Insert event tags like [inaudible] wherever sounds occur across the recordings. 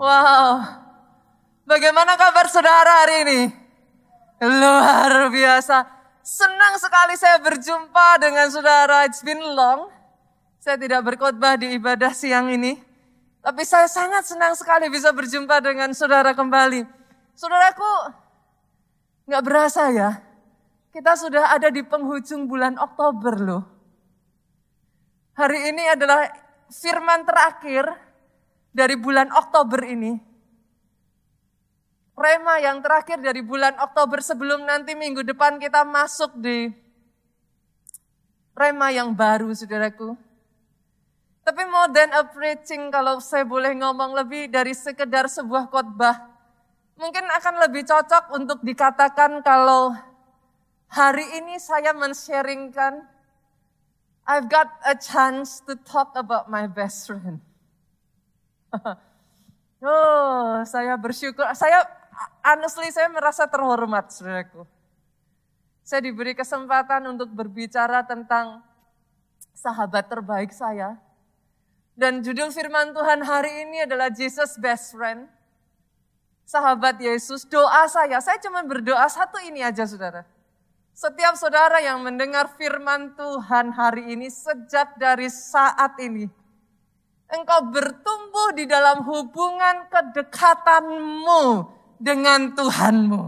Wow, bagaimana kabar saudara hari ini? Luar biasa. Senang sekali saya berjumpa dengan saudara. It's been long. Saya tidak berkhotbah di ibadah siang ini. Tapi saya sangat senang sekali bisa berjumpa dengan saudara kembali. Saudaraku, nggak berasa ya. Kita sudah ada di penghujung bulan Oktober loh. Hari ini adalah firman terakhir dari bulan Oktober ini. Rema yang terakhir dari bulan Oktober sebelum nanti minggu depan kita masuk di Rema yang baru saudaraku. Tapi more than a preaching kalau saya boleh ngomong lebih dari sekedar sebuah khotbah. Mungkin akan lebih cocok untuk dikatakan kalau hari ini saya men-sharingkan I've got a chance to talk about my best friend. [laughs] oh, saya bersyukur. Saya honestly saya merasa terhormat, Saudaraku. Saya diberi kesempatan untuk berbicara tentang sahabat terbaik saya. Dan judul firman Tuhan hari ini adalah Jesus best friend. Sahabat Yesus, doa saya, saya cuma berdoa satu ini aja saudara. Setiap saudara yang mendengar firman Tuhan hari ini sejak dari saat ini, engkau bertumbuh di dalam hubungan kedekatanmu dengan Tuhanmu.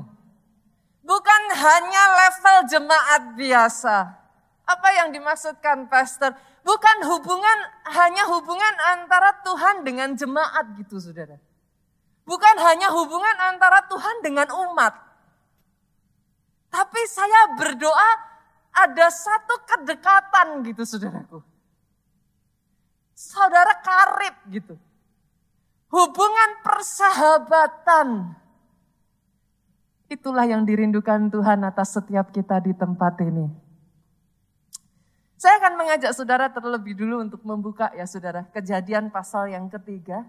Bukan hanya level jemaat biasa. Apa yang dimaksudkan pastor? Bukan hubungan hanya hubungan antara Tuhan dengan jemaat gitu saudara. Bukan hanya hubungan antara Tuhan dengan umat. Tapi saya berdoa ada satu kedekatan gitu saudaraku saudara karib gitu. Hubungan persahabatan. Itulah yang dirindukan Tuhan atas setiap kita di tempat ini. Saya akan mengajak saudara terlebih dulu untuk membuka ya saudara. Kejadian pasal yang ketiga.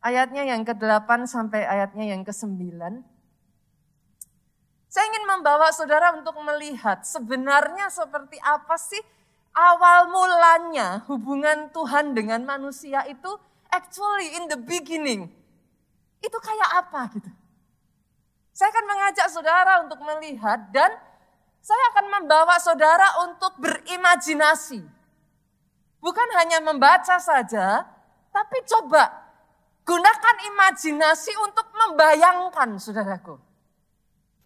Ayatnya yang ke-8 sampai ayatnya yang ke-9. Saya ingin membawa saudara untuk melihat sebenarnya seperti apa sih awal mulanya hubungan Tuhan dengan manusia itu actually in the beginning. Itu kayak apa gitu. Saya akan mengajak saudara untuk melihat dan saya akan membawa saudara untuk berimajinasi. Bukan hanya membaca saja, tapi coba gunakan imajinasi untuk membayangkan saudaraku.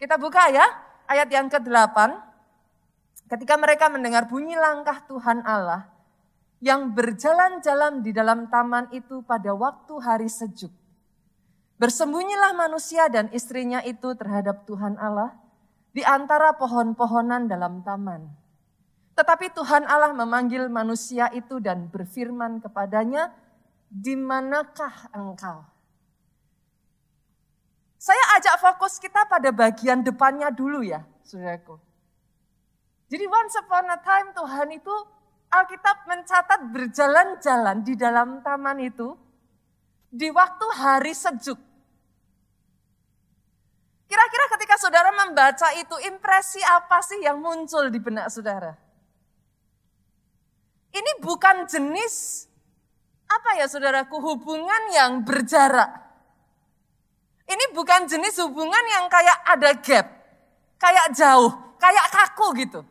Kita buka ya, ayat yang ke-8. Ketika mereka mendengar bunyi langkah Tuhan Allah yang berjalan-jalan di dalam taman itu pada waktu hari sejuk. Bersembunyilah manusia dan istrinya itu terhadap Tuhan Allah di antara pohon-pohonan dalam taman. Tetapi Tuhan Allah memanggil manusia itu dan berfirman kepadanya, "Di manakah engkau?" Saya ajak fokus kita pada bagian depannya dulu ya, saudaraku. Jadi once upon a time Tuhan itu Alkitab mencatat berjalan-jalan di dalam taman itu di waktu hari sejuk. Kira-kira ketika saudara membaca itu impresi apa sih yang muncul di benak saudara? Ini bukan jenis apa ya saudaraku hubungan yang berjarak. Ini bukan jenis hubungan yang kayak ada gap, kayak jauh, kayak kaku gitu.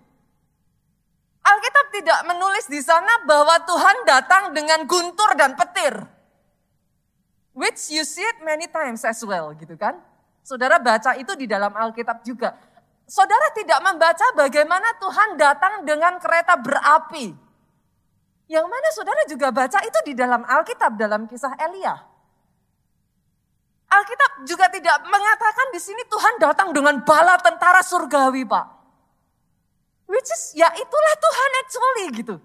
Alkitab tidak menulis di sana bahwa Tuhan datang dengan guntur dan petir. Which you see it many times as well gitu kan. Saudara baca itu di dalam Alkitab juga. Saudara tidak membaca bagaimana Tuhan datang dengan kereta berapi. Yang mana saudara juga baca itu di dalam Alkitab dalam kisah Elia. Alkitab juga tidak mengatakan di sini Tuhan datang dengan bala tentara surgawi, Pak. Which is ya itulah Tuhan actually gitu.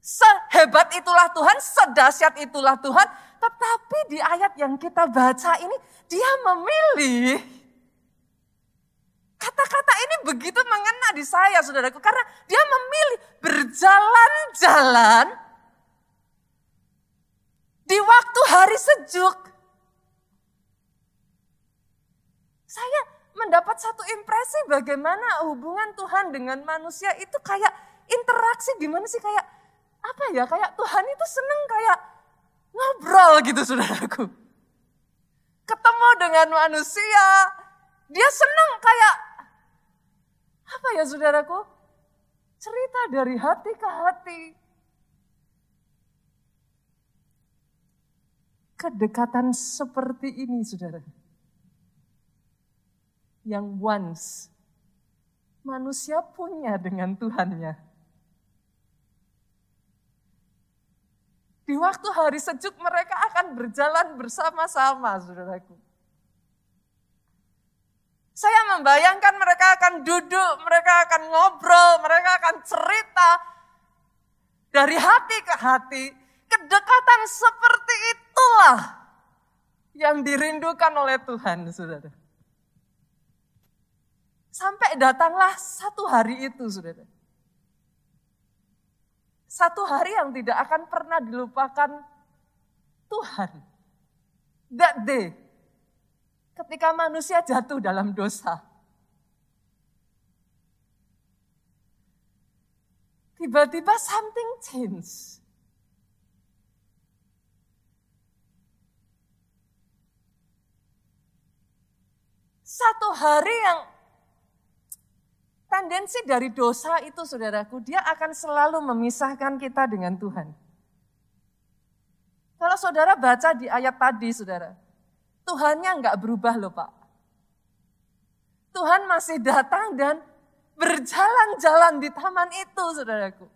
Sehebat itulah Tuhan, sedahsyat itulah Tuhan. Tetapi di ayat yang kita baca ini dia memilih Kata-kata ini begitu mengena di saya saudaraku. Karena dia memilih berjalan-jalan di waktu hari sejuk. Saya mendapat satu impresi bagaimana hubungan Tuhan dengan manusia itu kayak interaksi gimana sih kayak apa ya kayak Tuhan itu seneng kayak ngobrol gitu saudaraku. Ketemu dengan manusia, dia senang kayak apa ya saudaraku? Cerita dari hati ke hati. Kedekatan seperti ini saudara. Yang once manusia punya dengan Tuhannya. Di waktu hari sejuk mereka akan berjalan bersama-sama, saudaraku. Saya membayangkan mereka akan duduk, mereka akan ngobrol, mereka akan cerita dari hati ke hati. Kedekatan seperti itulah yang dirindukan oleh Tuhan, saudara. Sampai datanglah satu hari itu, saudara. Satu hari yang tidak akan pernah dilupakan Tuhan. That day, ketika manusia jatuh dalam dosa. Tiba-tiba something change. Satu hari yang Tendensi dari dosa itu saudaraku, dia akan selalu memisahkan kita dengan Tuhan. Kalau saudara baca di ayat tadi saudara, Tuhannya nggak berubah loh Pak. Tuhan masih datang dan berjalan-jalan di taman itu saudaraku.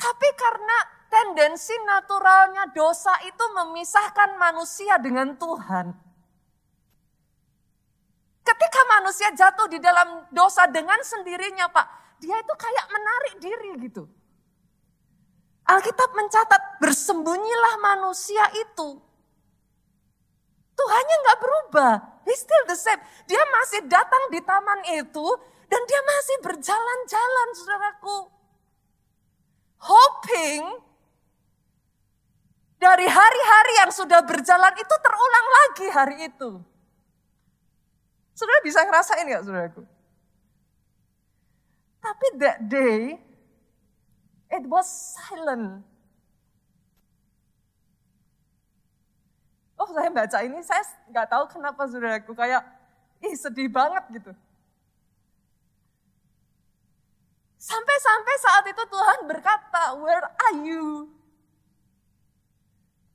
Tapi karena tendensi naturalnya dosa itu memisahkan manusia dengan Tuhan. Ketika manusia jatuh di dalam dosa dengan sendirinya Pak, dia itu kayak menarik diri gitu. Alkitab mencatat bersembunyilah manusia itu. Tuhannya nggak berubah, he still the same. Dia masih datang di taman itu dan dia masih berjalan-jalan saudaraku. Hoping dari hari-hari yang sudah berjalan itu terulang lagi hari itu. Saudara bisa ngerasain gak saudaraku? Tapi that day, it was silent. Oh saya baca ini, saya nggak tahu kenapa saudaraku kayak, ih sedih banget gitu. Sampai-sampai saat itu Tuhan berkata, where are you?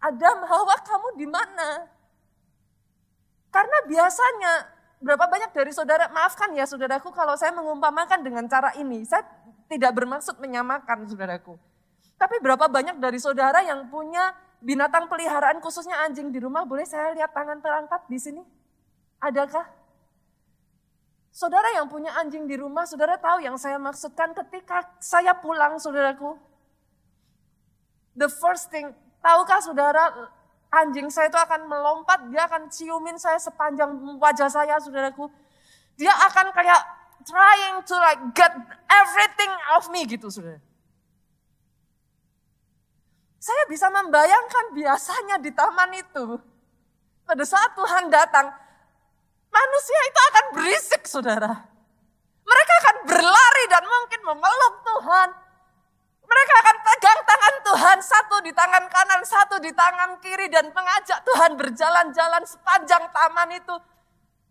Adam, Hawa kamu di mana? Karena biasanya berapa banyak dari saudara, maafkan ya saudaraku kalau saya mengumpamakan dengan cara ini. Saya tidak bermaksud menyamakan saudaraku. Tapi berapa banyak dari saudara yang punya binatang peliharaan khususnya anjing di rumah, boleh saya lihat tangan terangkat di sini? Adakah? Saudara yang punya anjing di rumah, saudara tahu yang saya maksudkan ketika saya pulang saudaraku. The first thing, tahukah saudara anjing saya itu akan melompat, dia akan ciumin saya sepanjang wajah saya, saudaraku. Dia akan kayak trying to like get everything of me gitu, saudara. Saya bisa membayangkan biasanya di taman itu, pada saat Tuhan datang, manusia itu akan berisik, saudara. Mereka akan berlari dan mungkin memeluk Tuhan. Mereka akan pegang tangan Tuhan, satu di tangan kanan, satu di tangan kiri, dan mengajak Tuhan berjalan-jalan sepanjang taman itu.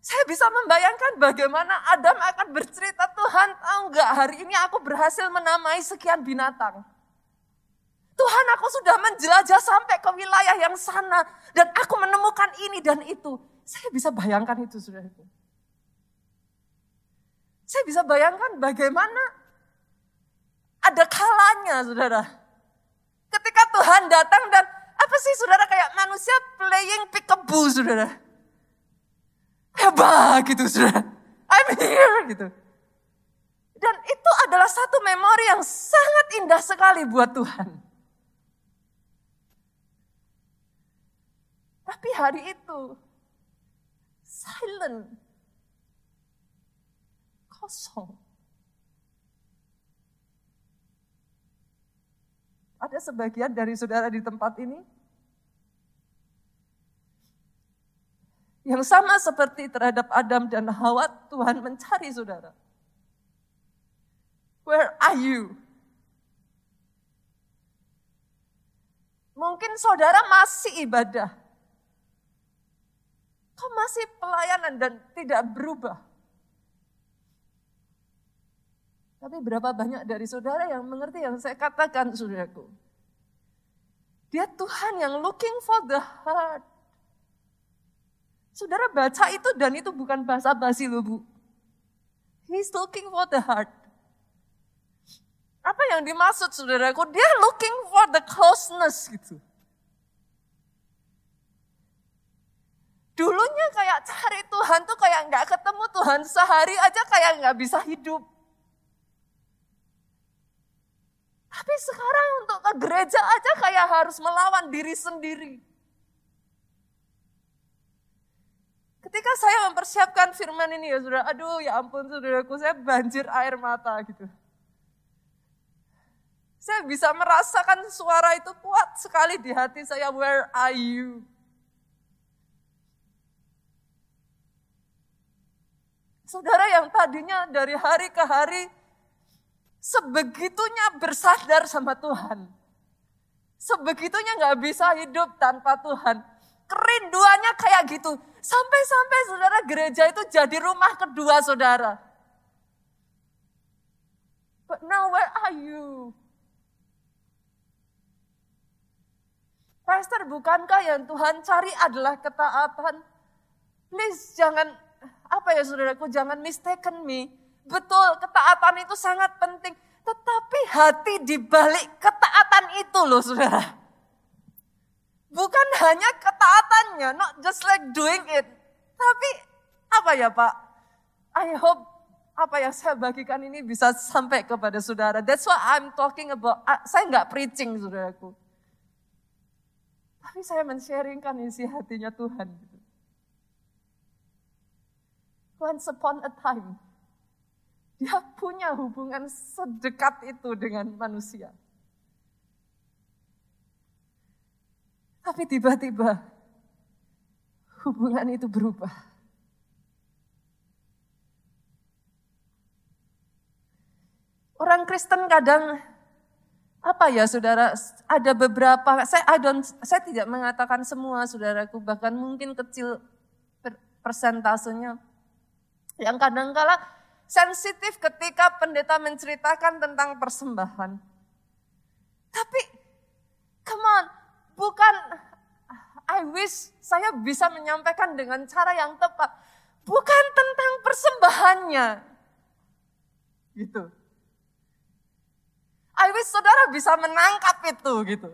Saya bisa membayangkan bagaimana Adam akan bercerita, Tuhan tahu nggak hari ini aku berhasil menamai sekian binatang. Tuhan aku sudah menjelajah sampai ke wilayah yang sana dan aku menemukan ini dan itu. Saya bisa bayangkan itu saudaraku. Saya bisa bayangkan bagaimana ada kalanya saudara. Ketika Tuhan datang dan apa sih saudara kayak manusia playing peekaboo saudara. Hebat gitu saudara. I'm here gitu. Dan itu adalah satu memori yang sangat indah sekali buat Tuhan. Tapi hari itu silent. Kosong. Ada sebagian dari saudara di tempat ini yang sama seperti terhadap Adam dan Hawa, Tuhan mencari saudara. Where are you? Mungkin saudara masih ibadah. Kok masih pelayanan dan tidak berubah? Tapi berapa banyak dari saudara yang mengerti yang saya katakan, saudaraku? Dia Tuhan yang looking for the heart. Saudara baca itu dan itu bukan bahasa basi loh bu. He's looking for the heart. Apa yang dimaksud saudaraku? Dia looking for the closeness gitu. Dulunya kayak cari Tuhan tuh kayak nggak ketemu Tuhan sehari aja kayak nggak bisa hidup. Tapi sekarang untuk ke gereja aja kayak harus melawan diri sendiri. Ketika saya mempersiapkan firman ini ya saudara, aduh ya ampun saudaraku, saya banjir air mata gitu. Saya bisa merasakan suara itu kuat sekali di hati saya, where are you? Saudara yang tadinya dari hari ke hari sebegitunya bersadar sama Tuhan. Sebegitunya nggak bisa hidup tanpa Tuhan. Kerinduannya kayak gitu. Sampai-sampai saudara gereja itu jadi rumah kedua saudara. But now where are you? Pastor, bukankah yang Tuhan cari adalah ketaatan? Please jangan apa ya saudaraku, jangan mistaken me. Betul, ketaatan itu sangat penting. Tetapi hati di balik ketaatan itu loh saudara. Bukan hanya ketaatannya, not just like doing it. Tapi apa ya Pak? I hope apa yang saya bagikan ini bisa sampai kepada saudara. That's what I'm talking about. Ah, saya nggak preaching saudaraku. Tapi saya men-sharingkan isi hatinya Tuhan. Once upon a time, dia punya hubungan sedekat itu dengan manusia. Tapi tiba-tiba hubungan itu berubah. Orang Kristen kadang apa ya saudara ada beberapa saya I don't, saya tidak mengatakan semua saudaraku bahkan mungkin kecil persentasenya yang kadang-kala sensitif ketika pendeta menceritakan tentang persembahan. Tapi, come on, bukan, I wish saya bisa menyampaikan dengan cara yang tepat. Bukan tentang persembahannya. Gitu. I wish saudara bisa menangkap itu gitu.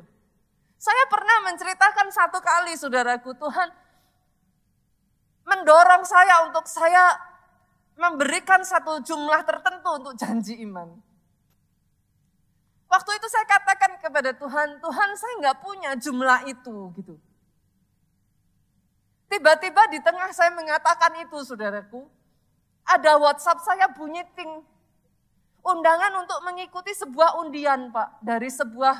Saya pernah menceritakan satu kali saudaraku, Tuhan mendorong saya untuk saya memberikan satu jumlah tertentu untuk janji iman. Waktu itu saya katakan kepada Tuhan, Tuhan saya nggak punya jumlah itu gitu. Tiba-tiba di tengah saya mengatakan itu saudaraku, ada WhatsApp saya bunyi ting. Undangan untuk mengikuti sebuah undian Pak, dari sebuah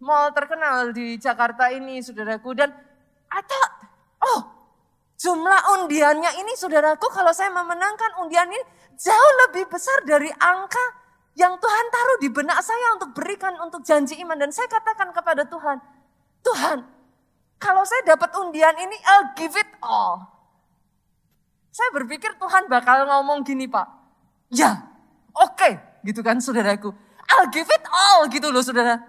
mall terkenal di Jakarta ini saudaraku. Dan ada, oh Jumlah undiannya ini saudaraku kalau saya memenangkan undian ini jauh lebih besar dari angka yang Tuhan taruh di benak saya untuk berikan untuk janji iman. Dan saya katakan kepada Tuhan, Tuhan kalau saya dapat undian ini I'll give it all. Saya berpikir Tuhan bakal ngomong gini Pak, ya oke okay, gitu kan saudaraku. I'll give it all gitu loh saudara.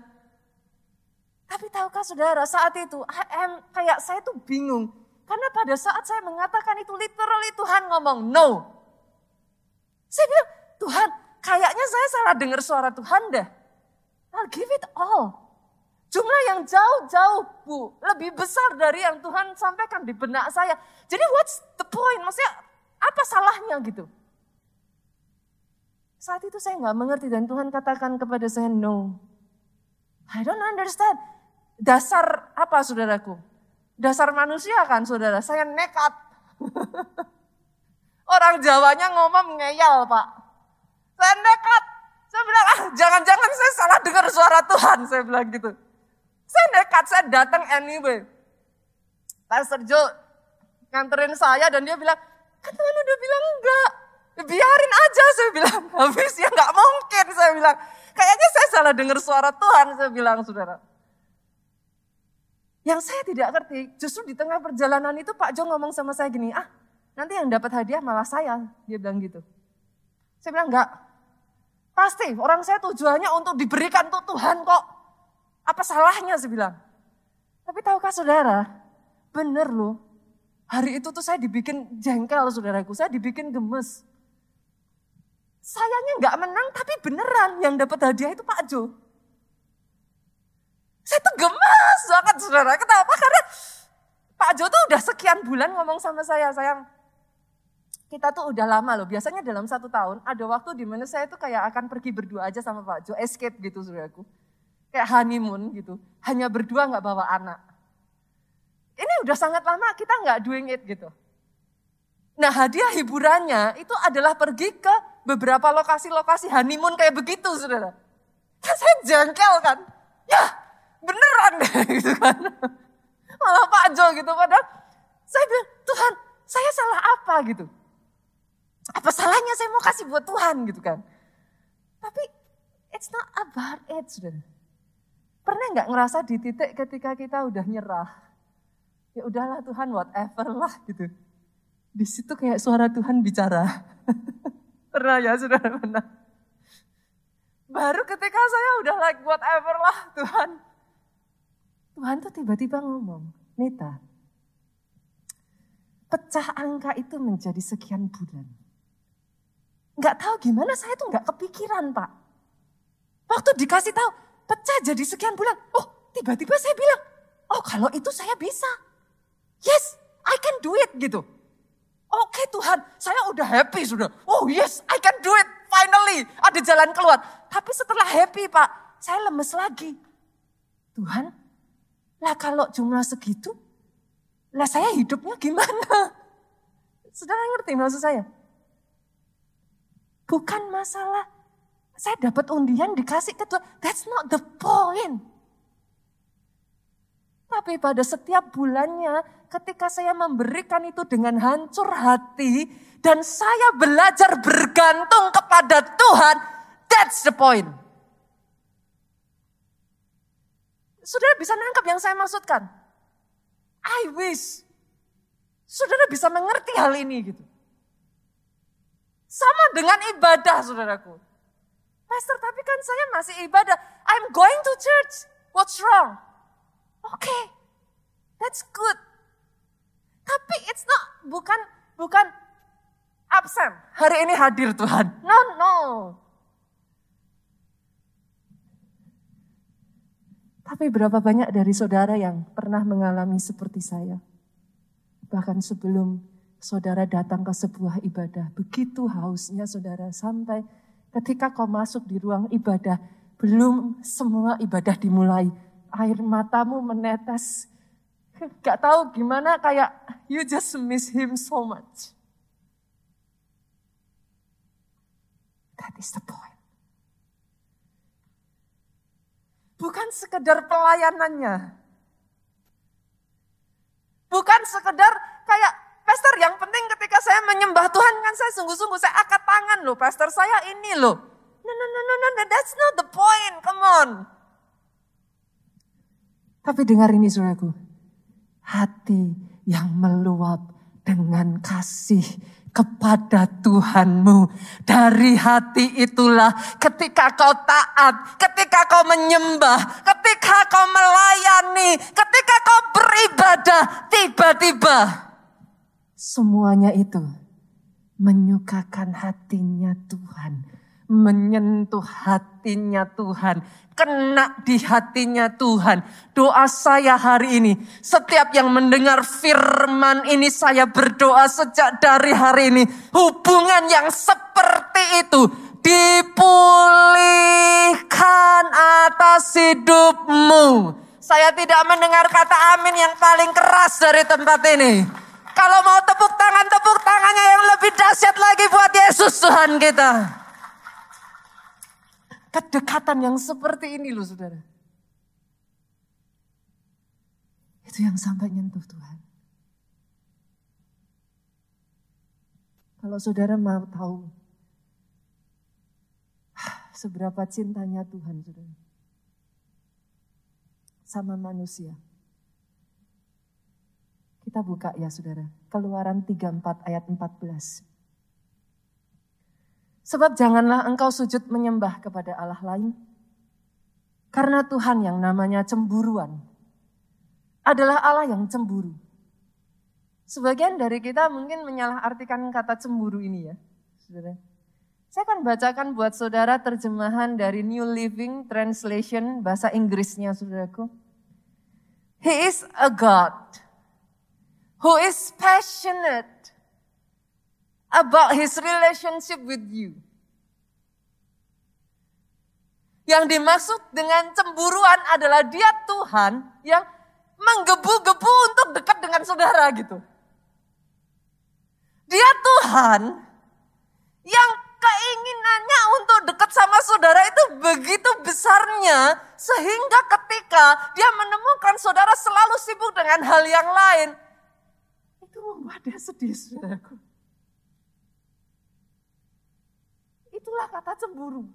Tapi tahukah saudara saat itu kayak saya tuh bingung karena pada saat saya mengatakan itu literally Tuhan ngomong no. Saya bilang, Tuhan kayaknya saya salah dengar suara Tuhan deh. I'll give it all. Jumlah yang jauh-jauh bu, lebih besar dari yang Tuhan sampaikan di benak saya. Jadi what's the point? Maksudnya apa salahnya gitu? Saat itu saya nggak mengerti dan Tuhan katakan kepada saya no. I don't understand. Dasar apa saudaraku? Dasar manusia kan saudara, saya nekat. [laughs] Orang Jawanya ngomong ngeyel pak. Saya nekat. Saya bilang, ah jangan-jangan saya salah dengar suara Tuhan. Saya bilang gitu. Saya nekat, saya datang anyway. Pastor Joe nganterin saya dan dia bilang, kan Tuhan udah bilang enggak. Biarin aja saya bilang. [laughs] Habis ya nggak mungkin saya bilang. Kayaknya saya salah dengar suara Tuhan saya bilang saudara. Yang saya tidak ngerti, justru di tengah perjalanan itu Pak Jo ngomong sama saya gini, ah nanti yang dapat hadiah malah saya. Dia bilang gitu. Saya bilang enggak, pasti orang saya tujuannya untuk diberikan untuk Tuhan kok. Apa salahnya saya bilang. Tapi tahukah saudara, bener loh. Hari itu tuh saya dibikin jengkel saudaraku, saya dibikin gemes. Sayanya nggak menang tapi beneran yang dapat hadiah itu Pak Jo. Saya tuh gemes banget saudara. Kenapa? Karena Pak Jo tuh udah sekian bulan ngomong sama saya, sayang kita tuh udah lama loh. Biasanya dalam satu tahun ada waktu di mana saya tuh kayak akan pergi berdua aja sama Pak Jo, escape gitu saudaraku. Kayak honeymoon gitu. Hanya berdua nggak bawa anak. Ini udah sangat lama kita nggak doing it gitu. Nah hadiah hiburannya itu adalah pergi ke beberapa lokasi-lokasi honeymoon kayak begitu saudara. Kan saya jengkel kan. Ya beneran deh [laughs] gitu kan. Malah Pak Jo gitu padahal saya bilang Tuhan saya salah apa gitu. Apa salahnya saya mau kasih buat Tuhan gitu kan. Tapi it's not about it saudara. Pernah nggak ngerasa di titik ketika kita udah nyerah. Ya udahlah Tuhan whatever lah gitu. Di situ kayak suara Tuhan bicara. [laughs] Pernah ya saudara pernah. Baru ketika saya udah like whatever lah Tuhan. Tuhan tuh tiba-tiba ngomong, Nita, pecah angka itu menjadi sekian bulan. Nggak tahu gimana saya tuh nggak kepikiran Pak. Waktu dikasih tahu, pecah jadi sekian bulan. Oh tiba-tiba saya bilang, oh kalau itu saya bisa. Yes, I can do it gitu. Oke Tuhan, saya udah happy sudah. Oh yes, I can do it. Finally, ada jalan keluar. Tapi setelah happy Pak, saya lemes lagi. Tuhan, lah kalau jumlah segitu, lah saya hidupnya gimana? Saudara ngerti maksud saya? Bukan masalah saya dapat undian dikasih ke Tuhan. That's not the point. Tapi pada setiap bulannya ketika saya memberikan itu dengan hancur hati dan saya belajar bergantung kepada Tuhan, that's the point. Saudara bisa nangkap yang saya maksudkan? I wish saudara bisa mengerti hal ini gitu. Sama dengan ibadah saudaraku. Pastor tapi kan saya masih ibadah. I'm going to church. What's wrong? Oke, okay, that's good. Tapi it's not, bukan, bukan absen. Hari ini hadir Tuhan. No, no. Tapi berapa banyak dari saudara yang pernah mengalami seperti saya? Bahkan sebelum saudara datang ke sebuah ibadah, begitu hausnya saudara sampai ketika kau masuk di ruang ibadah, belum semua ibadah dimulai. Air matamu menetes. [laughs] Gak tahu gimana kayak you just miss him so much. That is the point. Bukan sekedar pelayanannya. Bukan sekedar kayak, Pastor yang penting ketika saya menyembah Tuhan kan saya sungguh-sungguh, saya angkat tangan loh, Pastor saya ini loh. No, no, no, no, no, no, that's not the point, come on. Tapi dengar ini saudaraku, hati yang meluap dengan kasih kepada Tuhanmu. Dari hati itulah ketika kau taat, ketika kau menyembah, ketika kau melayani, ketika kau beribadah, tiba-tiba semuanya itu menyukakan hatinya Tuhan, menyentuh hatinya Tuhan, kena di hatinya Tuhan. Doa saya hari ini, setiap yang mendengar firman ini saya berdoa sejak dari hari ini. Hubungan yang seperti itu dipulihkan atas hidupmu. Saya tidak mendengar kata amin yang paling keras dari tempat ini. Kalau mau tepuk tangan, tepuk tangannya yang lebih dahsyat lagi buat Yesus Tuhan kita. Kedekatan yang seperti ini loh saudara. Itu yang sampai nyentuh Tuhan. Kalau saudara mau tahu seberapa cintanya Tuhan saudara. Sama manusia. Kita buka ya saudara. Keluaran 34 ayat 14. Sebab janganlah engkau sujud menyembah kepada Allah lain. Karena Tuhan yang namanya cemburuan adalah Allah yang cemburu. Sebagian dari kita mungkin menyalahartikan kata cemburu ini ya. Saudara. Saya akan bacakan buat saudara terjemahan dari New Living Translation bahasa Inggrisnya saudaraku. He is a God who is passionate about his relationship with you. Yang dimaksud dengan cemburuan adalah dia Tuhan yang menggebu-gebu untuk dekat dengan saudara gitu. Dia Tuhan yang keinginannya untuk dekat sama saudara itu begitu besarnya sehingga ketika dia menemukan saudara selalu sibuk dengan hal yang lain, itu membuat dia sedih saudaraku. Itulah kata cemburu.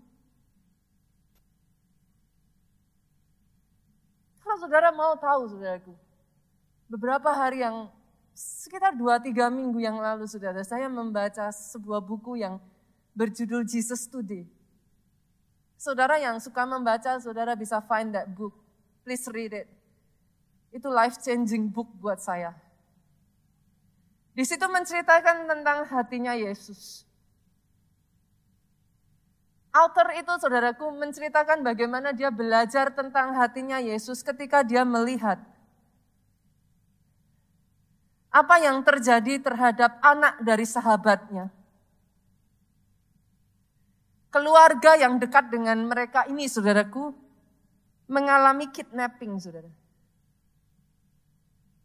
Kalau saudara mau tahu saudaraku, beberapa hari yang sekitar 2-3 minggu yang lalu saudara, saya membaca sebuah buku yang berjudul Jesus Today. Saudara yang suka membaca, saudara bisa find that book. Please read it. Itu life changing book buat saya. Di situ menceritakan tentang hatinya Yesus. Author itu saudaraku menceritakan bagaimana dia belajar tentang hatinya Yesus ketika dia melihat apa yang terjadi terhadap anak dari sahabatnya. Keluarga yang dekat dengan mereka ini saudaraku mengalami kidnapping saudara.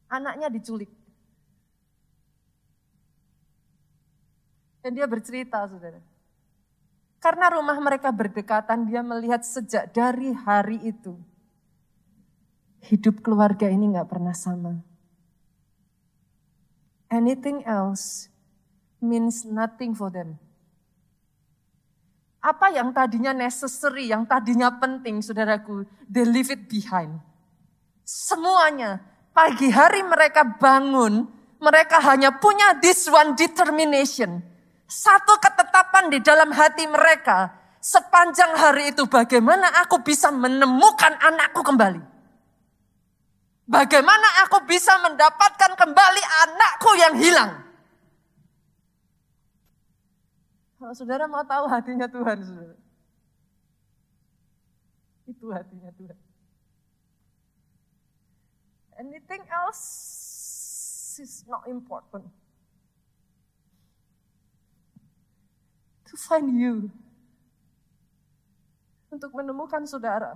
Anaknya diculik. Dan dia bercerita saudara karena rumah mereka berdekatan, dia melihat sejak dari hari itu. Hidup keluarga ini gak pernah sama. Anything else means nothing for them. Apa yang tadinya necessary, yang tadinya penting, saudaraku, they leave it behind. Semuanya, pagi hari mereka bangun, mereka hanya punya this one determination satu ketetapan di dalam hati mereka sepanjang hari itu bagaimana aku bisa menemukan anakku kembali. Bagaimana aku bisa mendapatkan kembali anakku yang hilang. Kalau saudara mau tahu hatinya Tuhan, saudara. Itu hatinya Tuhan. Anything else is not important. Find you. Untuk menemukan saudara.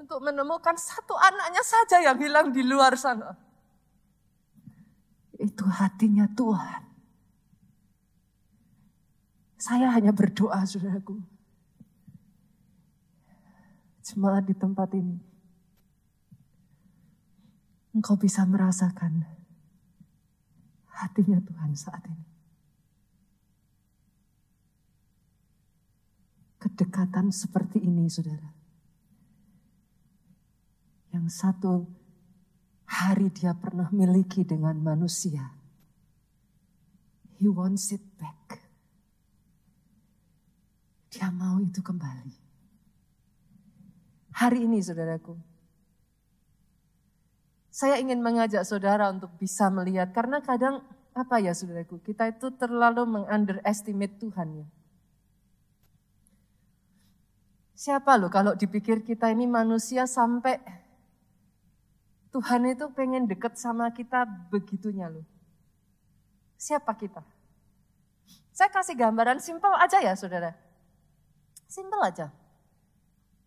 Untuk menemukan satu anaknya saja yang hilang di luar sana. Itu hatinya Tuhan. Saya hanya berdoa, saudaraku. Jemaat di tempat ini. Engkau bisa merasakan hatinya Tuhan saat ini. Kedekatan seperti ini, saudara. Yang satu hari dia pernah miliki dengan manusia. He wants it back. Dia mau itu kembali. Hari ini saudaraku, saya ingin mengajak saudara untuk bisa melihat karena kadang apa ya saudaraku, kita itu terlalu mengunderestimate Tuhan ya. Siapa loh kalau dipikir kita ini manusia sampai Tuhan itu pengen deket sama kita begitunya loh. Siapa kita? Saya kasih gambaran simpel aja ya saudara. Simpel aja.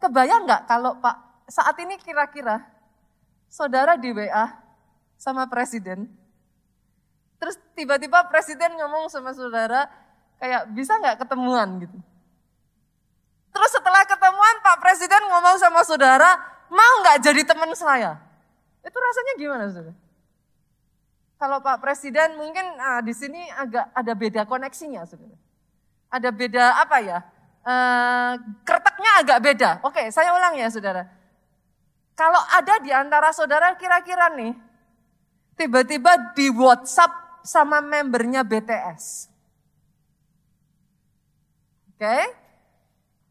Kebayang nggak kalau Pak saat ini kira-kira saudara di WA sama presiden. Terus tiba-tiba presiden ngomong sama saudara, kayak bisa nggak ketemuan gitu. Terus setelah ketemuan Pak Presiden ngomong sama saudara, mau nggak jadi teman saya? Itu rasanya gimana saudara? Kalau Pak Presiden mungkin ah, di sini agak ada beda koneksinya saudara. Ada beda apa ya? Uh, kerteknya agak beda. Oke, saya ulang ya saudara Kalau ada di antara saudara kira-kira nih, tiba-tiba di WhatsApp sama membernya BTS. Oke? Okay?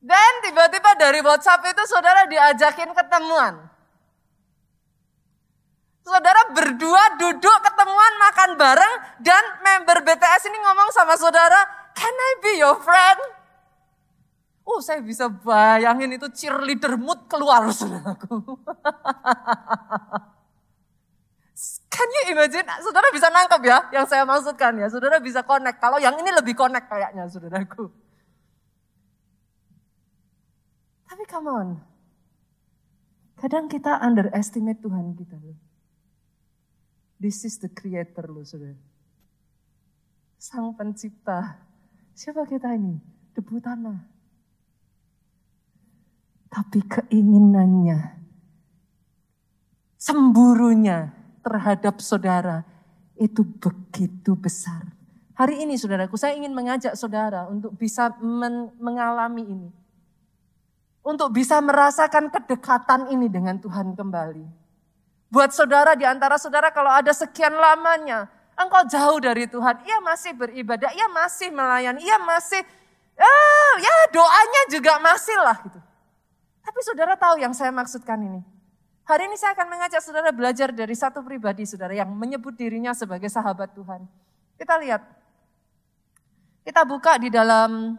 Dan tiba-tiba dari WhatsApp itu saudara diajakin ketemuan. Saudara berdua duduk ketemuan makan bareng dan member BTS ini ngomong sama saudara, "Can I be your friend?" Oh, saya bisa bayangin itu cheerleader mood keluar saudaraku. Can you imagine? Saudara bisa nangkep ya yang saya maksudkan ya. Saudara bisa connect. Kalau yang ini lebih connect kayaknya saudaraku. Tapi come on. Kadang kita underestimate Tuhan kita loh. This is the creator loh saudara. Sang pencipta. Siapa kita ini? Debu tanah. Tapi keinginannya, cemburunya terhadap saudara itu begitu besar. Hari ini saudaraku, saya ingin mengajak saudara untuk bisa men mengalami ini. Untuk bisa merasakan kedekatan ini dengan Tuhan kembali. Buat saudara di antara saudara kalau ada sekian lamanya, engkau jauh dari Tuhan, ia masih beribadah, ia masih melayani, ia masih, oh, ya doanya juga masih lah gitu. Tapi saudara tahu yang saya maksudkan ini. Hari ini saya akan mengajak saudara belajar dari satu pribadi saudara yang menyebut dirinya sebagai sahabat Tuhan. Kita lihat. Kita buka di dalam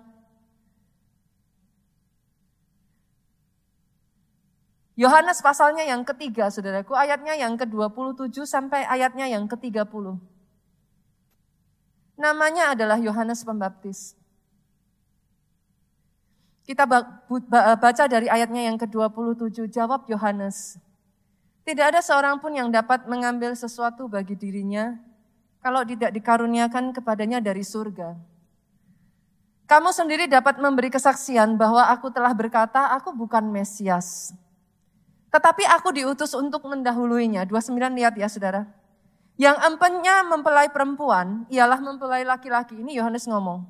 Yohanes pasalnya yang ketiga, saudaraku, ayatnya yang ke-27 sampai ayatnya yang ke-30. Namanya adalah Yohanes Pembaptis. Kita baca dari ayatnya yang ke-27, jawab Yohanes. Tidak ada seorang pun yang dapat mengambil sesuatu bagi dirinya kalau tidak dikaruniakan kepadanya dari surga. Kamu sendiri dapat memberi kesaksian bahwa aku telah berkata, aku bukan Mesias tetapi aku diutus untuk mendahuluinya. 29 lihat ya saudara. Yang empennya mempelai perempuan, ialah mempelai laki-laki. Ini Yohanes ngomong.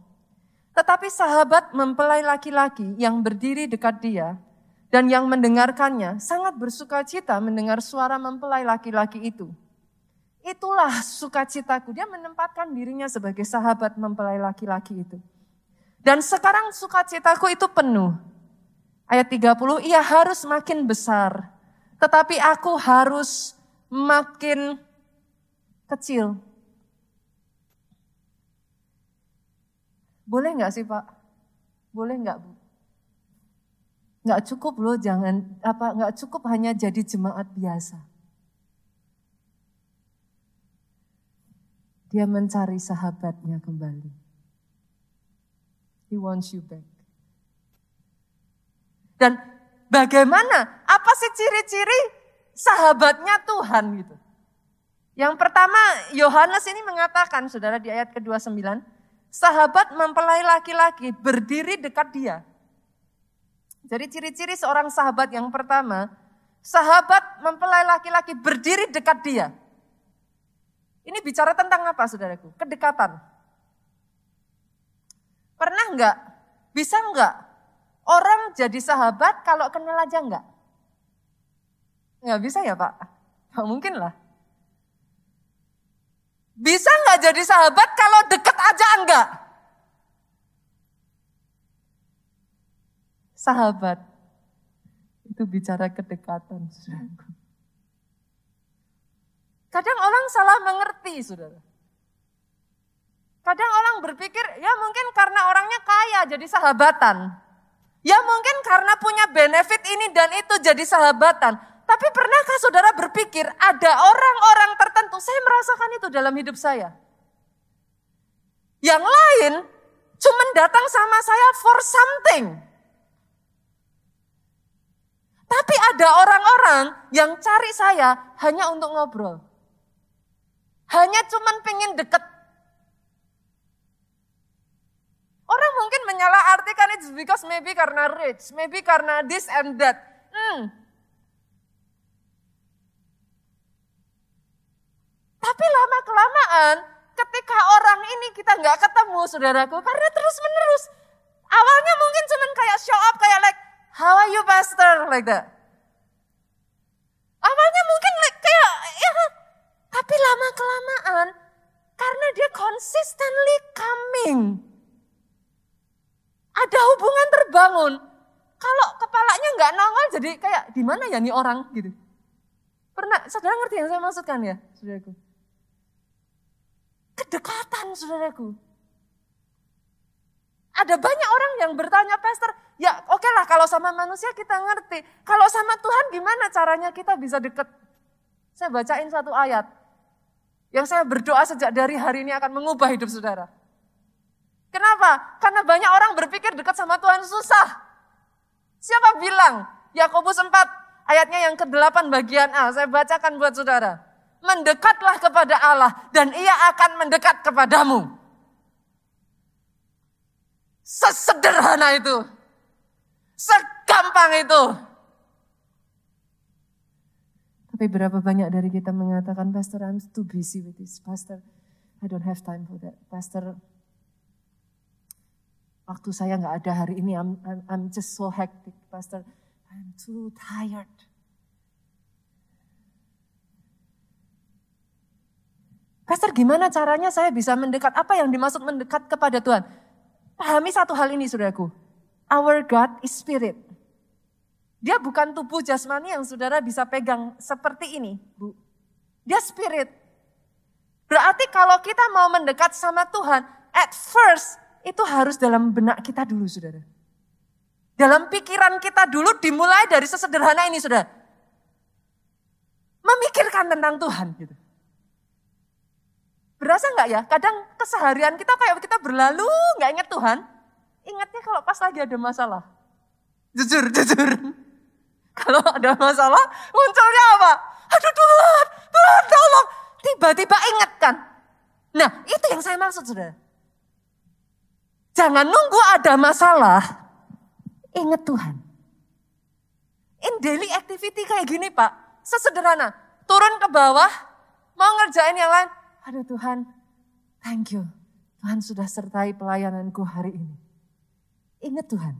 Tetapi sahabat mempelai laki-laki yang berdiri dekat dia dan yang mendengarkannya sangat bersuka cita mendengar suara mempelai laki-laki itu. Itulah sukacitaku. Dia menempatkan dirinya sebagai sahabat mempelai laki-laki itu. Dan sekarang sukacitaku itu penuh. Ayat 30, ia harus makin besar tetapi aku harus makin kecil. Boleh nggak sih Pak? Boleh nggak Bu? Nggak cukup loh, jangan apa nggak cukup hanya jadi jemaat biasa. Dia mencari sahabatnya kembali. He wants you back. Dan Bagaimana? Apa sih ciri-ciri sahabatnya Tuhan gitu? Yang pertama, Yohanes ini mengatakan, saudara di ayat ke-29, sahabat mempelai laki-laki berdiri dekat dia. Jadi ciri-ciri seorang sahabat yang pertama, sahabat mempelai laki-laki berdiri dekat dia. Ini bicara tentang apa saudaraku? Kedekatan. Pernah enggak? Bisa enggak Orang jadi sahabat kalau kenal aja enggak? Enggak bisa ya Pak? Enggak mungkin lah. Bisa enggak jadi sahabat kalau deket aja enggak? Sahabat itu bicara kedekatan. Kadang orang salah mengerti, saudara. Kadang orang berpikir, ya mungkin karena orangnya kaya jadi sahabatan. Ya mungkin karena punya benefit ini dan itu jadi sahabatan. Tapi pernahkah saudara berpikir ada orang-orang tertentu, saya merasakan itu dalam hidup saya. Yang lain cuma datang sama saya for something. Tapi ada orang-orang yang cari saya hanya untuk ngobrol. Hanya cuman pengen deket Orang mungkin artikan it's because maybe karena rich, maybe karena this and that. Hmm. Tapi lama kelamaan ketika orang ini kita nggak ketemu saudaraku karena terus menerus. Awalnya mungkin cuman kayak show up kayak like how are you pastor like that. Tapi lama-kelamaan, karena dia consistently coming. Ada hubungan terbangun. Kalau kepalanya nggak nongol jadi kayak di mana ya nih orang gitu. Pernah, saudara ngerti yang saya maksudkan ya, saudaraku? Kedekatan, saudaraku. Ada banyak orang yang bertanya, Pastor, ya oke okay lah kalau sama manusia kita ngerti. Kalau sama Tuhan gimana caranya kita bisa deket? Saya bacain satu ayat. Yang saya berdoa sejak dari hari ini akan mengubah hidup saudara. Kenapa? Karena banyak orang berpikir dekat sama Tuhan susah. Siapa bilang? Yakobus 4 ayatnya yang ke-8 bagian A. Saya bacakan buat saudara. Mendekatlah kepada Allah dan ia akan mendekat kepadamu. Sesederhana itu. Segampang itu. Tapi berapa banyak dari kita mengatakan, Pastor, I'm too busy with this. Pastor, I don't have time for that. Pastor, Waktu saya nggak ada hari ini, I'm, I'm, I'm just so hectic, Pastor. I'm too tired. Pastor, gimana caranya saya bisa mendekat? Apa yang dimaksud mendekat kepada Tuhan? Pahami satu hal ini, saudaraku. Our God is spirit. Dia bukan tubuh jasmani yang saudara bisa pegang seperti ini, Bu. Dia spirit. Berarti kalau kita mau mendekat sama Tuhan, at first itu harus dalam benak kita dulu, saudara. Dalam pikiran kita dulu dimulai dari sesederhana ini, saudara. Memikirkan tentang Tuhan, gitu. Berasa nggak ya? Kadang keseharian kita kayak kita berlalu nggak ingat Tuhan. Ingatnya kalau pas lagi ada masalah. Jujur, jujur. [laughs] Kalau ada masalah, munculnya apa? Aduh Tuhan, Tuhan tolong. Tiba-tiba ingat kan. Nah itu yang saya maksud saudara. Jangan nunggu ada masalah, ingat Tuhan. In daily activity kayak gini Pak, sesederhana. Turun ke bawah, mau ngerjain yang lain. Aduh Tuhan, thank you. Tuhan sudah sertai pelayananku hari ini. Ingat Tuhan.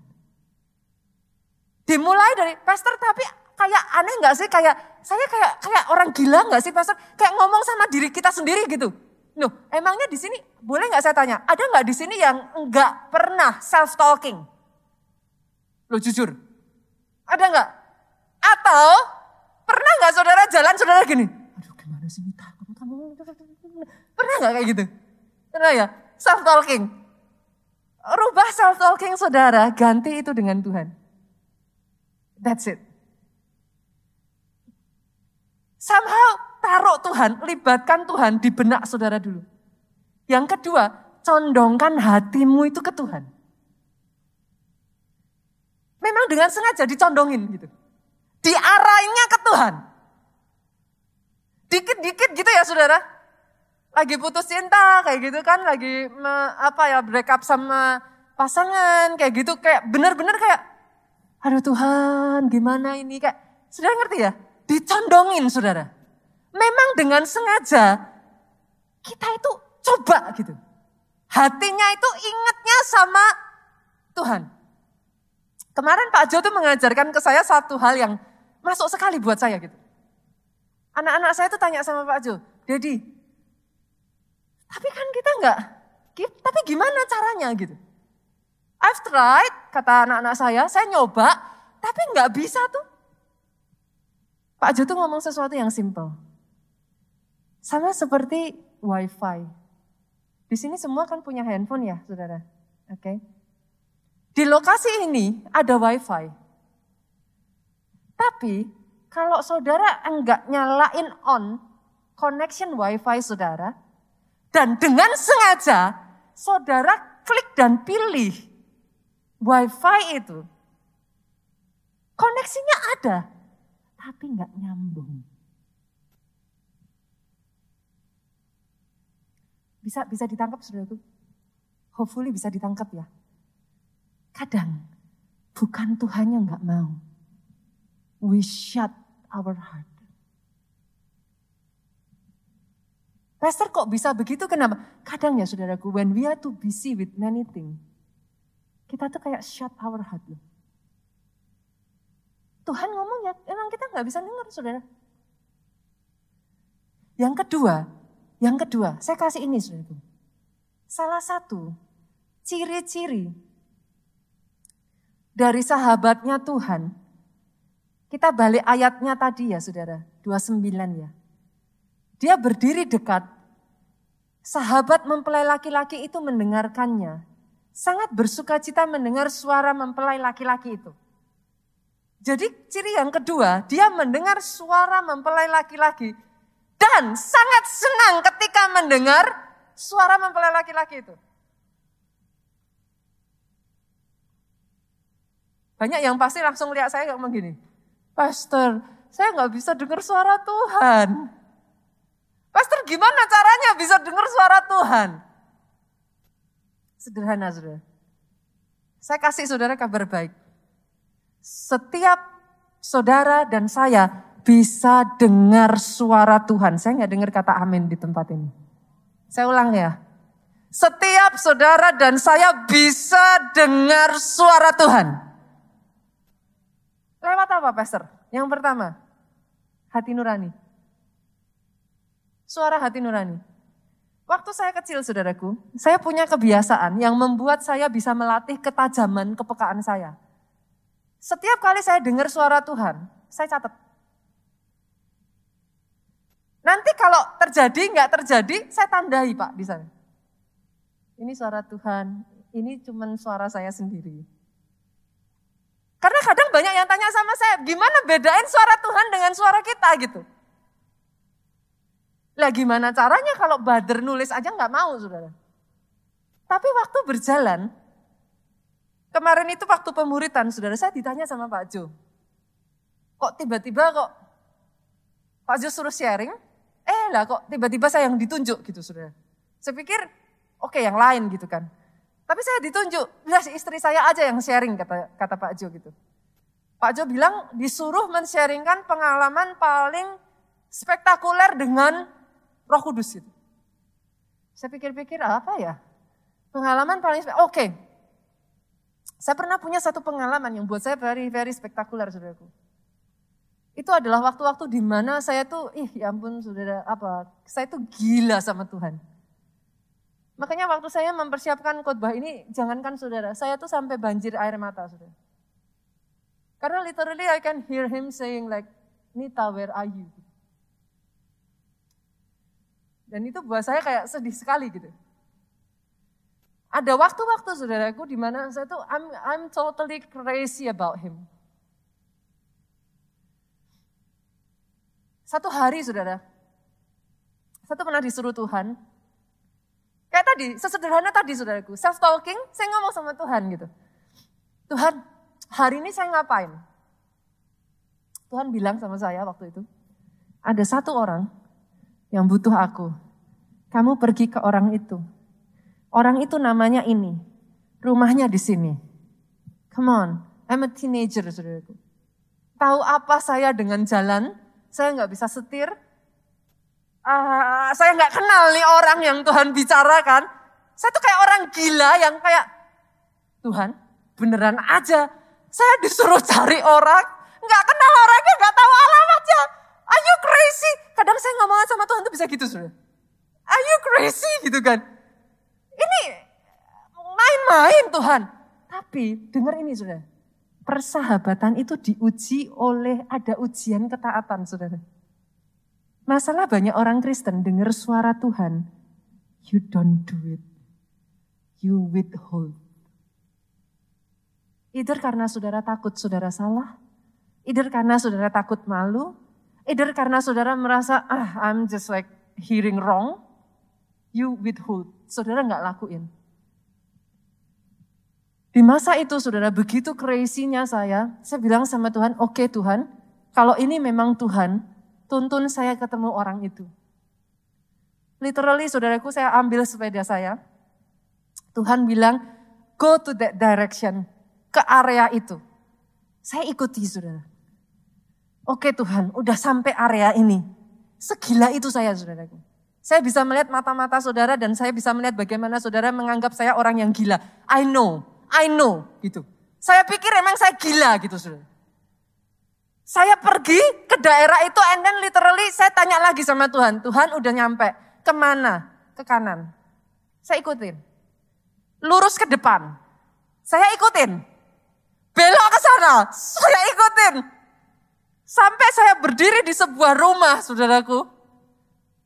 Dimulai dari, Pastor tapi kayak aneh gak sih? Kayak saya kayak kayak orang gila gak sih Pastor? Kayak ngomong sama diri kita sendiri gitu. Loh, emangnya di sini boleh nggak saya tanya? Ada nggak di sini yang nggak pernah self talking? Loh jujur, ada nggak? Atau pernah nggak saudara jalan saudara gini? Aduh gimana sih ini takut kamu? Pernah nggak kayak gitu? Pernah ya? Self talking. Rubah self talking saudara, ganti itu dengan Tuhan. That's it. Somehow taruh Tuhan, libatkan Tuhan di benak saudara dulu. Yang kedua, condongkan hatimu itu ke Tuhan. Memang dengan sengaja dicondongin gitu. Diarahinnya ke Tuhan. Dikit-dikit gitu ya saudara. Lagi putus cinta kayak gitu kan, lagi me, apa ya break up sama pasangan kayak gitu kayak bener-bener kayak aduh Tuhan gimana ini kayak saudara ngerti ya? Dicondongin saudara memang dengan sengaja kita itu coba gitu. Hatinya itu ingatnya sama Tuhan. Kemarin Pak Jo tuh mengajarkan ke saya satu hal yang masuk sekali buat saya gitu. Anak-anak saya tuh tanya sama Pak Jo, Dedi, tapi kan kita enggak, tapi gimana caranya gitu. I've tried, kata anak-anak saya, saya nyoba, tapi enggak bisa tuh. Pak Jo tuh ngomong sesuatu yang simple. Sama seperti wifi. Di sini semua kan punya handphone ya, saudara. Oke. Okay? Di lokasi ini ada wifi. Tapi kalau saudara enggak nyalain on connection wifi saudara, dan dengan sengaja saudara klik dan pilih wifi itu, koneksinya ada, tapi enggak nyambung. Bisa bisa ditangkap saudaraku? Hopefully bisa ditangkap ya. Kadang bukan Tuhan yang nggak mau. We shut our heart. Pastor kok bisa begitu kenapa? Kadang ya saudaraku, when we are too busy with many things, kita tuh kayak shut our heart loh. Tuhan ngomong ya, emang kita nggak bisa dengar saudara. Yang kedua, yang kedua, saya kasih ini saudaraku. Salah satu ciri-ciri dari sahabatnya Tuhan. Kita balik ayatnya tadi ya saudara, 29 ya. Dia berdiri dekat, sahabat mempelai laki-laki itu mendengarkannya. Sangat bersuka cita mendengar suara mempelai laki-laki itu. Jadi ciri yang kedua, dia mendengar suara mempelai laki-laki dan sangat senang ketika mendengar suara mempelai laki-laki itu. Banyak yang pasti langsung lihat saya ngomong gini, Pastor, saya nggak bisa dengar suara Tuhan. Pastor, gimana caranya bisa dengar suara Tuhan? Sederhana, saudara. Saya kasih saudara kabar baik. Setiap saudara dan saya bisa dengar suara Tuhan. Saya nggak dengar kata amin di tempat ini. Saya ulang ya. Setiap saudara dan saya bisa dengar suara Tuhan. Lewat apa, Pastor? Yang pertama, hati nurani. Suara hati nurani. Waktu saya kecil, saudaraku, saya punya kebiasaan yang membuat saya bisa melatih ketajaman kepekaan saya. Setiap kali saya dengar suara Tuhan, saya catat. Nanti kalau terjadi, nggak terjadi, saya tandai Pak di sana. Ini suara Tuhan, ini cuma suara saya sendiri. Karena kadang banyak yang tanya sama saya, gimana bedain suara Tuhan dengan suara kita gitu. Lah gimana caranya kalau Bader nulis aja nggak mau saudara. Tapi waktu berjalan, kemarin itu waktu pemuritan saudara, saya ditanya sama Pak Jo. Kok tiba-tiba kok Pak Jo suruh sharing, eh lah kok tiba-tiba saya yang ditunjuk gitu saudara. Saya pikir oke okay, yang lain gitu kan. Tapi saya ditunjuk, bilang istri saya aja yang sharing kata kata Pak Jo gitu. Pak Jo bilang disuruh men-sharingkan pengalaman paling spektakuler dengan Roh Kudus itu. Saya pikir-pikir apa ya? Pengalaman paling oke. Okay. Saya pernah punya satu pengalaman yang buat saya very very spektakuler saudaraku. Itu adalah waktu-waktu di mana saya tuh, ih ya ampun saudara, apa, saya tuh gila sama Tuhan. Makanya waktu saya mempersiapkan khotbah ini, jangankan saudara, saya tuh sampai banjir air mata saudara. Karena literally I can hear him saying like, Nita where are you? Dan itu buat saya kayak sedih sekali gitu. Ada waktu-waktu saudaraku di mana saya tuh I'm, I'm totally crazy about him. Satu hari saudara, satu pernah disuruh Tuhan Kayak tadi, sesederhana tadi saudaraku, self-talking, saya ngomong sama Tuhan gitu. Tuhan, hari ini saya ngapain? Tuhan bilang sama saya waktu itu, ada satu orang yang butuh aku. Kamu pergi ke orang itu. Orang itu namanya ini. Rumahnya di sini. Come on, I'm a teenager, saudaraku. Tahu apa saya dengan jalan? Saya nggak bisa setir, uh, saya nggak kenal nih orang yang Tuhan bicarakan. Saya tuh kayak orang gila yang kayak, Tuhan beneran aja. Saya disuruh cari orang, nggak kenal orangnya, nggak tahu alamatnya. Are you crazy? Kadang saya ngomong sama Tuhan tuh bisa gitu sudah. Are you crazy gitu kan? Ini main-main Tuhan. Tapi dengar ini sudah. Persahabatan itu diuji oleh ada ujian ketaatan saudara. Masalah banyak orang Kristen dengar suara Tuhan, you don't do it. You withhold. Either karena saudara takut saudara salah, either karena saudara takut malu, either karena saudara merasa, ah I'm just like hearing wrong, you withhold. Saudara nggak lakuin. Di masa itu saudara begitu crazy-nya saya, saya bilang sama Tuhan, oke okay, Tuhan, kalau ini memang Tuhan, tuntun saya ketemu orang itu. Literally saudaraku saya ambil sepeda saya. Tuhan bilang, go to that direction, ke area itu. Saya ikuti saudara. Oke Tuhan, udah sampai area ini. Segila itu saya saudaraku. Saya bisa melihat mata-mata saudara dan saya bisa melihat bagaimana saudara menganggap saya orang yang gila. I know, I know gitu. Saya pikir emang saya gila gitu saudara. Saya pergi ke daerah itu and then literally saya tanya lagi sama Tuhan. Tuhan udah nyampe. Ke mana? Ke kanan. Saya ikutin. Lurus ke depan. Saya ikutin. Belok ke sana. Saya ikutin. Sampai saya berdiri di sebuah rumah, saudaraku.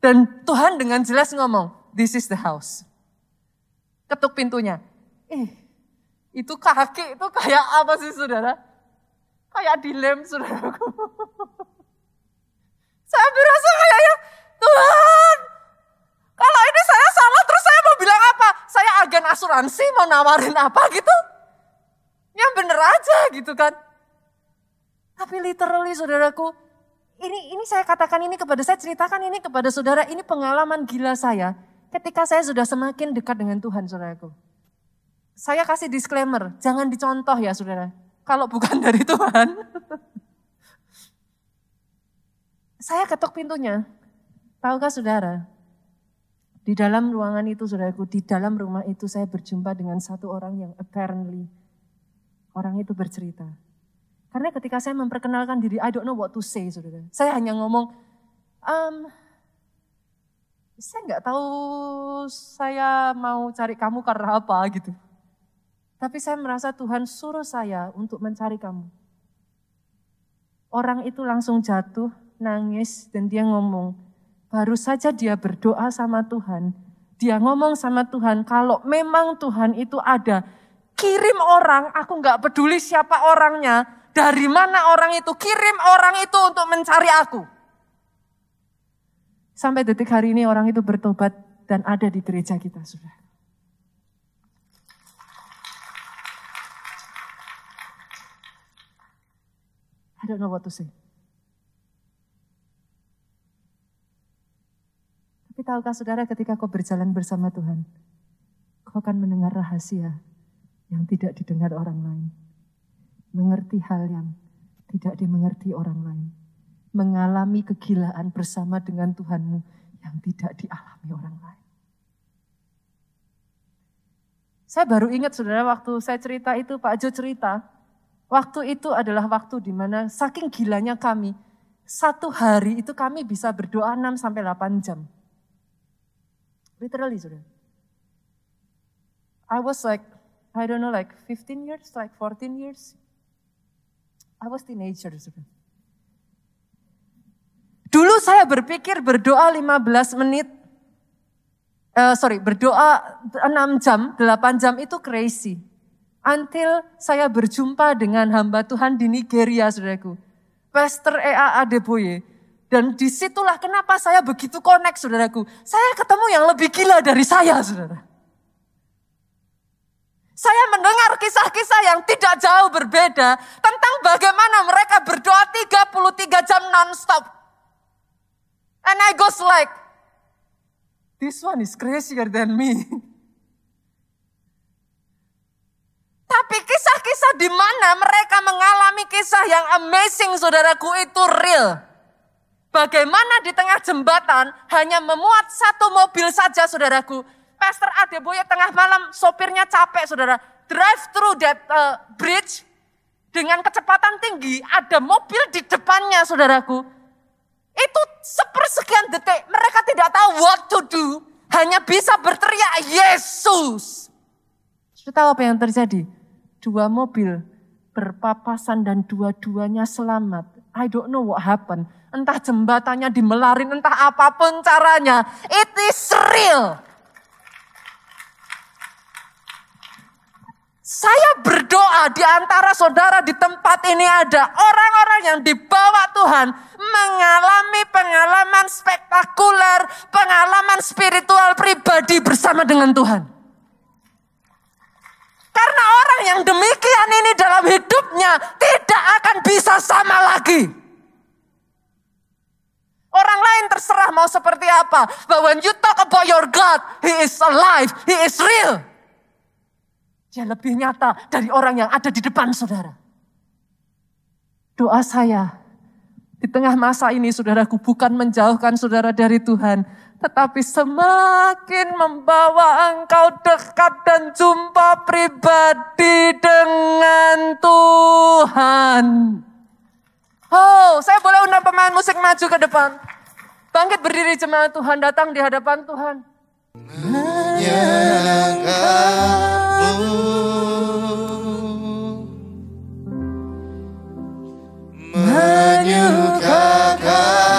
Dan Tuhan dengan jelas ngomong, this is the house. Ketuk pintunya. Eh, itu kaki itu kayak apa sih saudara? Kayak dilem saudaraku. [laughs] saya berasa kayak ya, Tuhan, kalau ini saya salah terus saya mau bilang apa? Saya agen asuransi mau nawarin apa gitu? Yang bener aja gitu kan. Tapi literally saudaraku, ini ini saya katakan ini kepada saya ceritakan ini kepada saudara ini pengalaman gila saya ketika saya sudah semakin dekat dengan Tuhan saudaraku. Saya kasih disclaimer, jangan dicontoh ya saudara. Kalau bukan [laughs] dari Tuhan. saya ketuk pintunya. Tahukah saudara? Di dalam ruangan itu saudaraku, di dalam rumah itu saya berjumpa dengan satu orang yang apparently orang itu bercerita karena ketika saya memperkenalkan diri, I don't know what to say, saudara. Saya hanya ngomong, um, saya nggak tahu saya mau cari kamu karena apa gitu. Tapi saya merasa Tuhan suruh saya untuk mencari kamu. Orang itu langsung jatuh, nangis, dan dia ngomong, baru saja dia berdoa sama Tuhan. Dia ngomong sama Tuhan, kalau memang Tuhan itu ada, kirim orang, aku nggak peduli siapa orangnya, dari mana orang itu? Kirim orang itu untuk mencari aku. Sampai detik hari ini orang itu bertobat dan ada di gereja kita, sudah. I don't know what to say. Tapi tahukah saudara ketika kau berjalan bersama Tuhan, kau akan mendengar rahasia yang tidak didengar orang lain mengerti hal yang tidak dimengerti orang lain. Mengalami kegilaan bersama dengan Tuhanmu yang tidak dialami orang lain. Saya baru ingat saudara waktu saya cerita itu, Pak Jo cerita, waktu itu adalah waktu di mana saking gilanya kami, satu hari itu kami bisa berdoa 6 sampai 8 jam. Literally saudara. I was like, I don't know, like 15 years, like 14 years. I was teenager. Dulu saya berpikir berdoa 15 menit, uh, sorry berdoa 6 jam, 8 jam itu crazy. Until saya berjumpa dengan hamba Tuhan di Nigeria, saudaraku. Pastor E.A. Adeboye. Dan di situlah kenapa saya begitu connect, saudaraku. Saya ketemu yang lebih gila dari saya, saudara. Saya mendengar kisah-kisah yang tidak jauh berbeda tentang bagaimana mereka berdoa 33 jam non-stop. And I goes like, this one is crazier than me. Tapi kisah-kisah di mana mereka mengalami kisah yang amazing saudaraku itu real. Bagaimana di tengah jembatan hanya memuat satu mobil saja saudaraku Pastor Adeboye tengah malam sopirnya capek saudara. Drive through that uh, bridge dengan kecepatan tinggi. Ada mobil di depannya saudaraku. Itu sepersekian detik mereka tidak tahu what to do. Hanya bisa berteriak Yesus. Sudah tahu apa yang terjadi? Dua mobil berpapasan dan dua-duanya selamat. I don't know what happened. Entah jembatannya dimelarin, entah apa pun caranya. It is real. Saya berdoa di antara saudara di tempat ini ada orang-orang yang dibawa Tuhan mengalami pengalaman spektakuler, pengalaman spiritual pribadi bersama dengan Tuhan. Karena orang yang demikian ini dalam hidupnya tidak akan bisa sama lagi. Orang lain terserah mau seperti apa. But when you talk about your God, He is alive, He is real. Dia lebih nyata dari orang yang ada di depan saudara. Doa saya di tengah masa ini saudaraku bukan menjauhkan saudara dari Tuhan. Tetapi semakin membawa engkau dekat dan jumpa pribadi dengan Tuhan. Oh, saya boleh undang pemain musik maju ke depan. Bangkit berdiri jemaat Tuhan, datang di hadapan Tuhan. Hanya menyukakan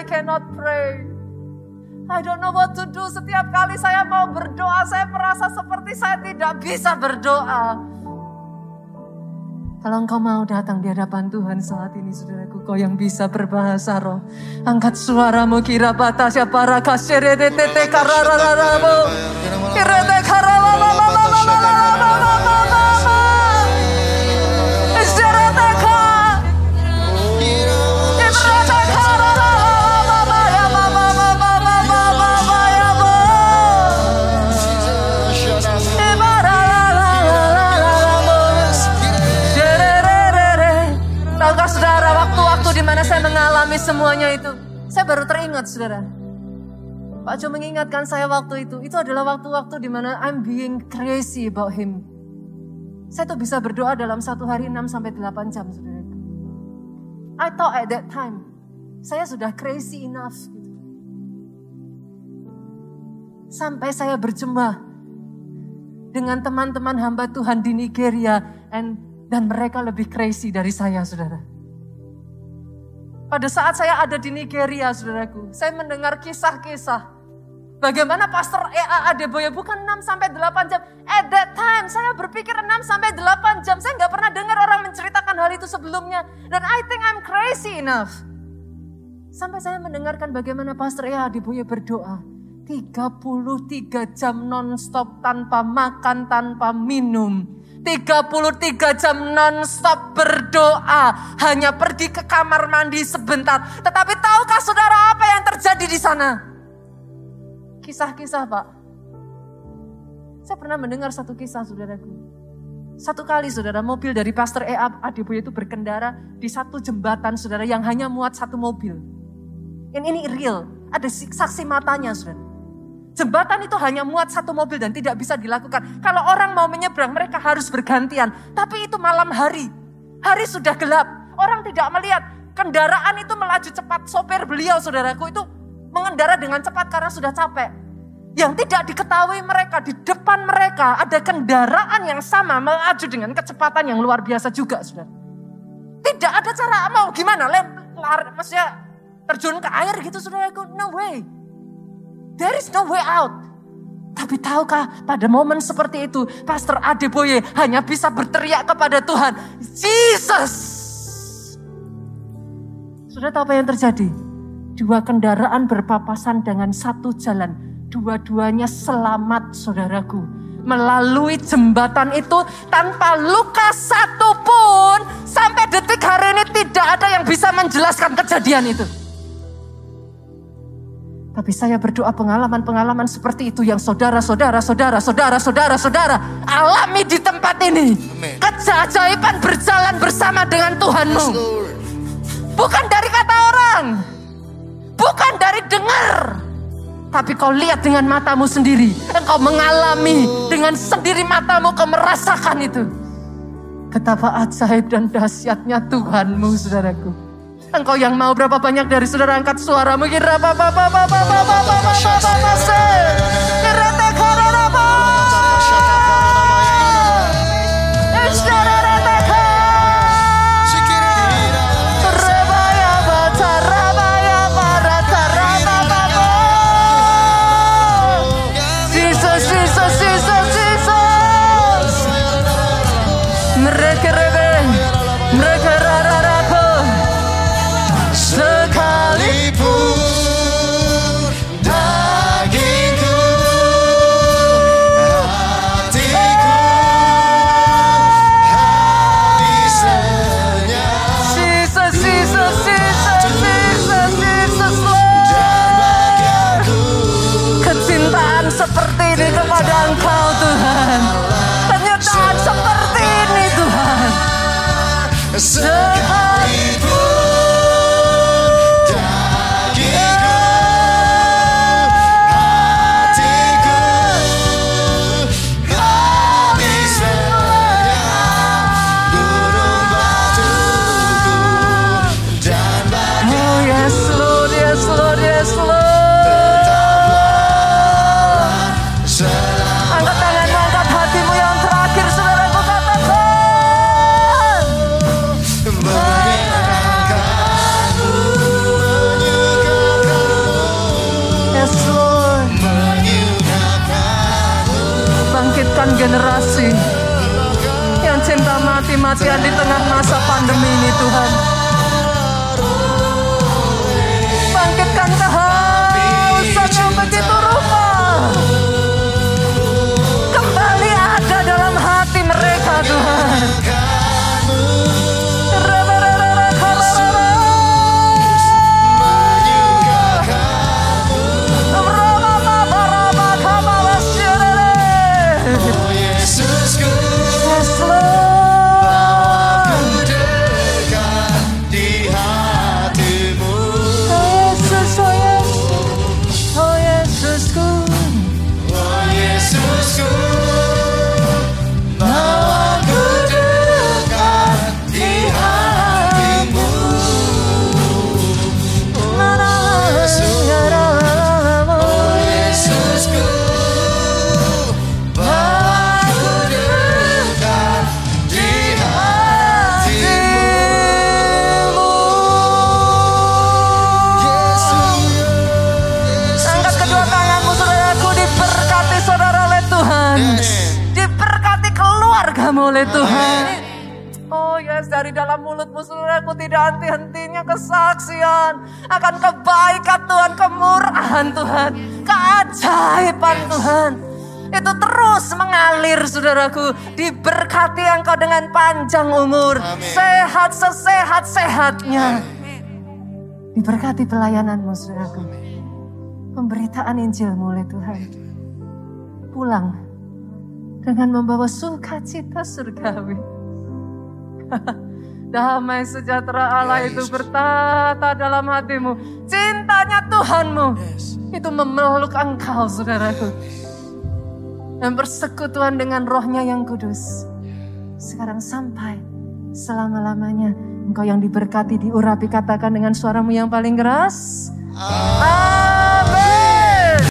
I cannot pray. I don't know what to do. Setiap kali saya mau berdoa, saya merasa seperti saya tidak bisa berdoa. Kalau engkau mau datang di hadapan Tuhan saat ini, saudaraku, kau yang bisa berbahasa roh. Angkat suaramu kira batasya para kasyere kararararamu. Kira saya mengalami semuanya itu, saya baru teringat saudara. Pak Jo mengingatkan saya waktu itu, itu adalah waktu-waktu di mana I'm being crazy about him. Saya tuh bisa berdoa dalam satu hari 6 sampai 8 jam saudara. I thought at that time, saya sudah crazy enough. Gitu. Sampai saya berjemaah dengan teman-teman hamba Tuhan di Nigeria and, dan mereka lebih crazy dari saya, saudara. Pada saat saya ada di Nigeria, saudaraku, saya mendengar kisah-kisah Bagaimana Pastor EA Adeboye bukan 6 sampai 8 jam. At that time saya berpikir 6 sampai 8 jam. Saya nggak pernah dengar orang menceritakan hal itu sebelumnya. Dan I think I'm crazy enough. Sampai saya mendengarkan bagaimana Pastor EA Adeboye berdoa. 33 jam non-stop tanpa makan, tanpa minum. 33 jam non-stop berdoa. Hanya pergi ke kamar mandi sebentar. Tetapi tahukah saudara apa yang terjadi di sana? Kisah-kisah pak. Saya pernah mendengar satu kisah saudaraku. Satu kali saudara mobil dari Pastor Ea Adeboye itu berkendara di satu jembatan saudara yang hanya muat satu mobil. Dan ini real, ada saksi matanya saudara. Jembatan itu hanya muat satu mobil dan tidak bisa dilakukan. Kalau orang mau menyeberang mereka harus bergantian. Tapi itu malam hari. Hari sudah gelap. Orang tidak melihat. Kendaraan itu melaju cepat. Sopir beliau saudaraku itu mengendara dengan cepat karena sudah capek. Yang tidak diketahui mereka, di depan mereka ada kendaraan yang sama melaju dengan kecepatan yang luar biasa juga, saudara. Tidak ada cara mau gimana, lari, maksudnya terjun ke air gitu, saudaraku. No way. There is no way out. Tapi tahukah pada momen seperti itu, Pastor Adeboye hanya bisa berteriak kepada Tuhan, Jesus. Sudah tahu apa yang terjadi? Dua kendaraan berpapasan dengan satu jalan. Dua-duanya selamat saudaraku. Melalui jembatan itu tanpa luka satupun. Sampai detik hari ini tidak ada yang bisa menjelaskan kejadian itu. Tapi saya berdoa pengalaman-pengalaman seperti itu yang saudara-saudara, saudara-saudara, saudara-saudara alami di tempat ini. Keajaiban berjalan bersama dengan Tuhanmu. Bukan dari kata orang. Bukan dari dengar. Tapi kau lihat dengan matamu sendiri. Engkau mengalami dengan sendiri matamu kau merasakan itu. Betapa ajaib dan dahsyatnya Tuhanmu saudaraku. Engkau yang mau berapa banyak dari saudara angkat suara mungkin apa apa apa apa apa apa apa apa apa apa saudaraku. Diberkati engkau dengan panjang umur. Sehat sesehat-sehatnya. Diberkati pelayananmu saudaraku. Pemberitaan Injilmu oleh Tuhan. Pulang dengan membawa sukacita surgawi. [laughs] Damai sejahtera Allah itu bertata dalam hatimu. Cintanya Tuhanmu itu memeluk engkau saudaraku. Dan bersekutuan dengan rohnya yang kudus. Sekarang sampai selama-lamanya. Engkau yang diberkati, diurapi, katakan dengan suaramu yang paling keras. Amin.